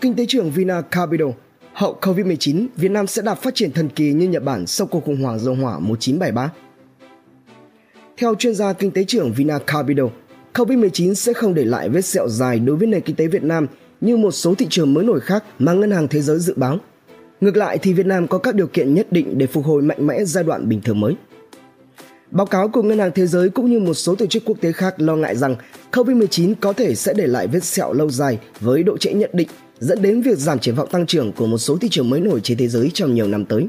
Kinh tế trưởng Vina Capital Hậu Covid-19, Việt Nam sẽ đạt phát triển thần kỳ như Nhật Bản sau cuộc khủng hoảng dầu hỏa 1973. Theo chuyên gia kinh tế trưởng Vina Capital, Covid-19 sẽ không để lại vết sẹo dài đối với nền kinh tế Việt Nam như một số thị trường mới nổi khác mà Ngân hàng Thế giới dự báo. Ngược lại thì Việt Nam có các điều kiện nhất định để phục hồi mạnh mẽ giai đoạn bình thường mới. Báo cáo của Ngân hàng Thế giới cũng như một số tổ chức quốc tế khác lo ngại rằng COVID-19 có thể sẽ để lại vết sẹo lâu dài với độ trễ nhận định dẫn đến việc giảm triển vọng tăng trưởng của một số thị trường mới nổi trên thế giới trong nhiều năm tới.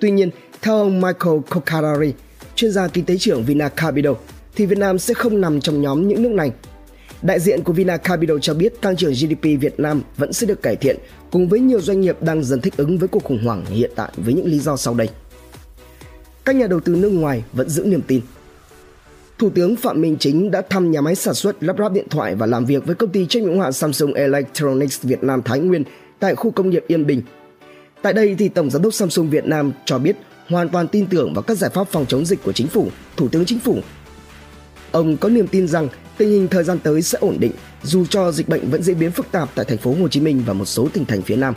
Tuy nhiên, theo ông Michael Kokarari, chuyên gia kinh tế trưởng Vina Capital, thì Việt Nam sẽ không nằm trong nhóm những nước này. Đại diện của Vina Capital cho biết tăng trưởng GDP Việt Nam vẫn sẽ được cải thiện cùng với nhiều doanh nghiệp đang dần thích ứng với cuộc khủng hoảng hiện tại với những lý do sau đây. Các nhà đầu tư nước ngoài vẫn giữ niềm tin. Thủ tướng Phạm Minh Chính đã thăm nhà máy sản xuất lắp ráp điện thoại và làm việc với công ty trách nhiệm hữu hạn Samsung Electronics Việt Nam Thái Nguyên tại khu công nghiệp Yên Bình. Tại đây thì Tổng giám đốc Samsung Việt Nam cho biết hoàn toàn tin tưởng vào các giải pháp phòng chống dịch của chính phủ, Thủ tướng Chính phủ. Ông có niềm tin rằng tình hình thời gian tới sẽ ổn định dù cho dịch bệnh vẫn diễn biến phức tạp tại thành phố Hồ Chí Minh và một số tỉnh thành phía Nam.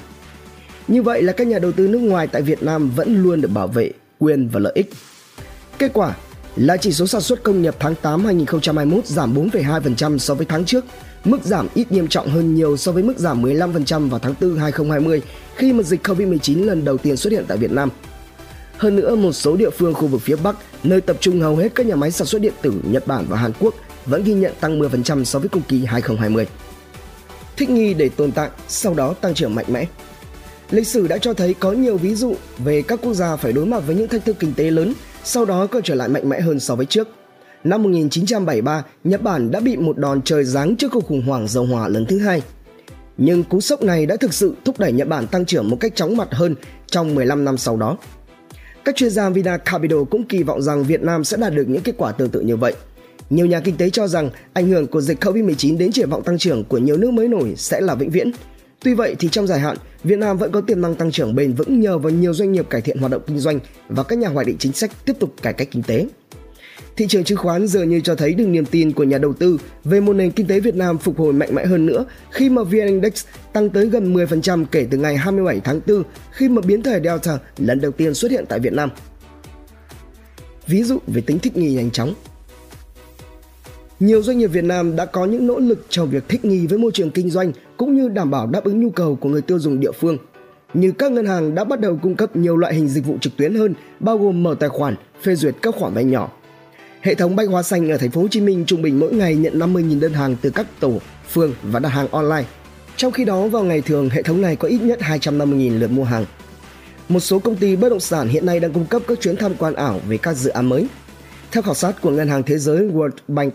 Như vậy là các nhà đầu tư nước ngoài tại Việt Nam vẫn luôn được bảo vệ quyền và lợi ích. Kết quả là chỉ số sản xuất công nghiệp tháng 8 2021 giảm 4,2% so với tháng trước, mức giảm ít nghiêm trọng hơn nhiều so với mức giảm 15% vào tháng 4 2020 khi mà dịch Covid-19 lần đầu tiên xuất hiện tại Việt Nam. Hơn nữa, một số địa phương khu vực phía Bắc, nơi tập trung hầu hết các nhà máy sản xuất điện tử Nhật Bản và Hàn Quốc vẫn ghi nhận tăng 10% so với cùng kỳ 2020. Thích nghi để tồn tại, sau đó tăng trưởng mạnh mẽ. Lịch sử đã cho thấy có nhiều ví dụ về các quốc gia phải đối mặt với những thách thức kinh tế lớn, sau đó có trở lại mạnh mẽ hơn so với trước. Năm 1973, Nhật Bản đã bị một đòn trời giáng trước cuộc khủng hoảng dầu hỏa lần thứ hai. Nhưng cú sốc này đã thực sự thúc đẩy Nhật Bản tăng trưởng một cách chóng mặt hơn trong 15 năm sau đó. Các chuyên gia Vina Capital cũng kỳ vọng rằng Việt Nam sẽ đạt được những kết quả tương tự như vậy. Nhiều nhà kinh tế cho rằng ảnh hưởng của dịch Covid-19 đến triển vọng tăng trưởng của nhiều nước mới nổi sẽ là vĩnh viễn. Tuy vậy thì trong dài hạn, Việt Nam vẫn có tiềm năng tăng trưởng bền vững nhờ vào nhiều doanh nghiệp cải thiện hoạt động kinh doanh và các nhà hoạch định chính sách tiếp tục cải cách kinh tế. Thị trường chứng khoán dường như cho thấy được niềm tin của nhà đầu tư về một nền kinh tế Việt Nam phục hồi mạnh mẽ hơn nữa khi mà VN Index tăng tới gần 10% kể từ ngày 27 tháng 4 khi mà biến thể Delta lần đầu tiên xuất hiện tại Việt Nam. Ví dụ về tính thích nghi nhanh chóng, nhiều doanh nghiệp Việt Nam đã có những nỗ lực trong việc thích nghi với môi trường kinh doanh cũng như đảm bảo đáp ứng nhu cầu của người tiêu dùng địa phương. Như các ngân hàng đã bắt đầu cung cấp nhiều loại hình dịch vụ trực tuyến hơn, bao gồm mở tài khoản, phê duyệt các khoản vay nhỏ. Hệ thống bách hóa xanh ở thành phố Hồ Chí Minh trung bình mỗi ngày nhận 50.000 đơn hàng từ các tổ, phường và đặt hàng online. Trong khi đó vào ngày thường hệ thống này có ít nhất 250.000 lượt mua hàng. Một số công ty bất động sản hiện nay đang cung cấp các chuyến tham quan ảo về các dự án mới. Theo khảo sát của Ngân hàng Thế giới World Bank,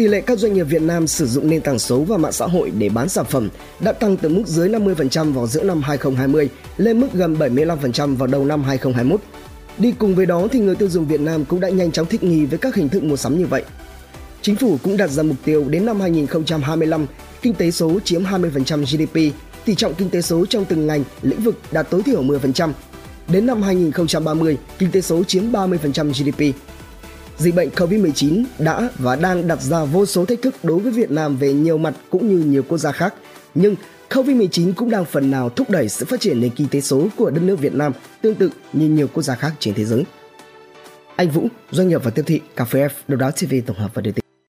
Tỷ lệ các doanh nghiệp Việt Nam sử dụng nền tảng số và mạng xã hội để bán sản phẩm đã tăng từ mức dưới 50% vào giữa năm 2020 lên mức gần 75% vào đầu năm 2021. Đi cùng với đó thì người tiêu dùng Việt Nam cũng đã nhanh chóng thích nghi với các hình thức mua sắm như vậy. Chính phủ cũng đặt ra mục tiêu đến năm 2025, kinh tế số chiếm 20% GDP, tỷ trọng kinh tế số trong từng ngành, lĩnh vực đạt tối thiểu 10%. Đến năm 2030, kinh tế số chiếm 30% GDP dịch bệnh COVID-19 đã và đang đặt ra vô số thách thức đối với Việt Nam về nhiều mặt cũng như nhiều quốc gia khác. Nhưng COVID-19 cũng đang phần nào thúc đẩy sự phát triển nền kinh tế số của đất nước Việt Nam tương tự như nhiều quốc gia khác trên thế giới. Anh Vũ, doanh nghiệp và tiếp thị Cà phê F, Đầu đáo TV tổng hợp và đưa tin.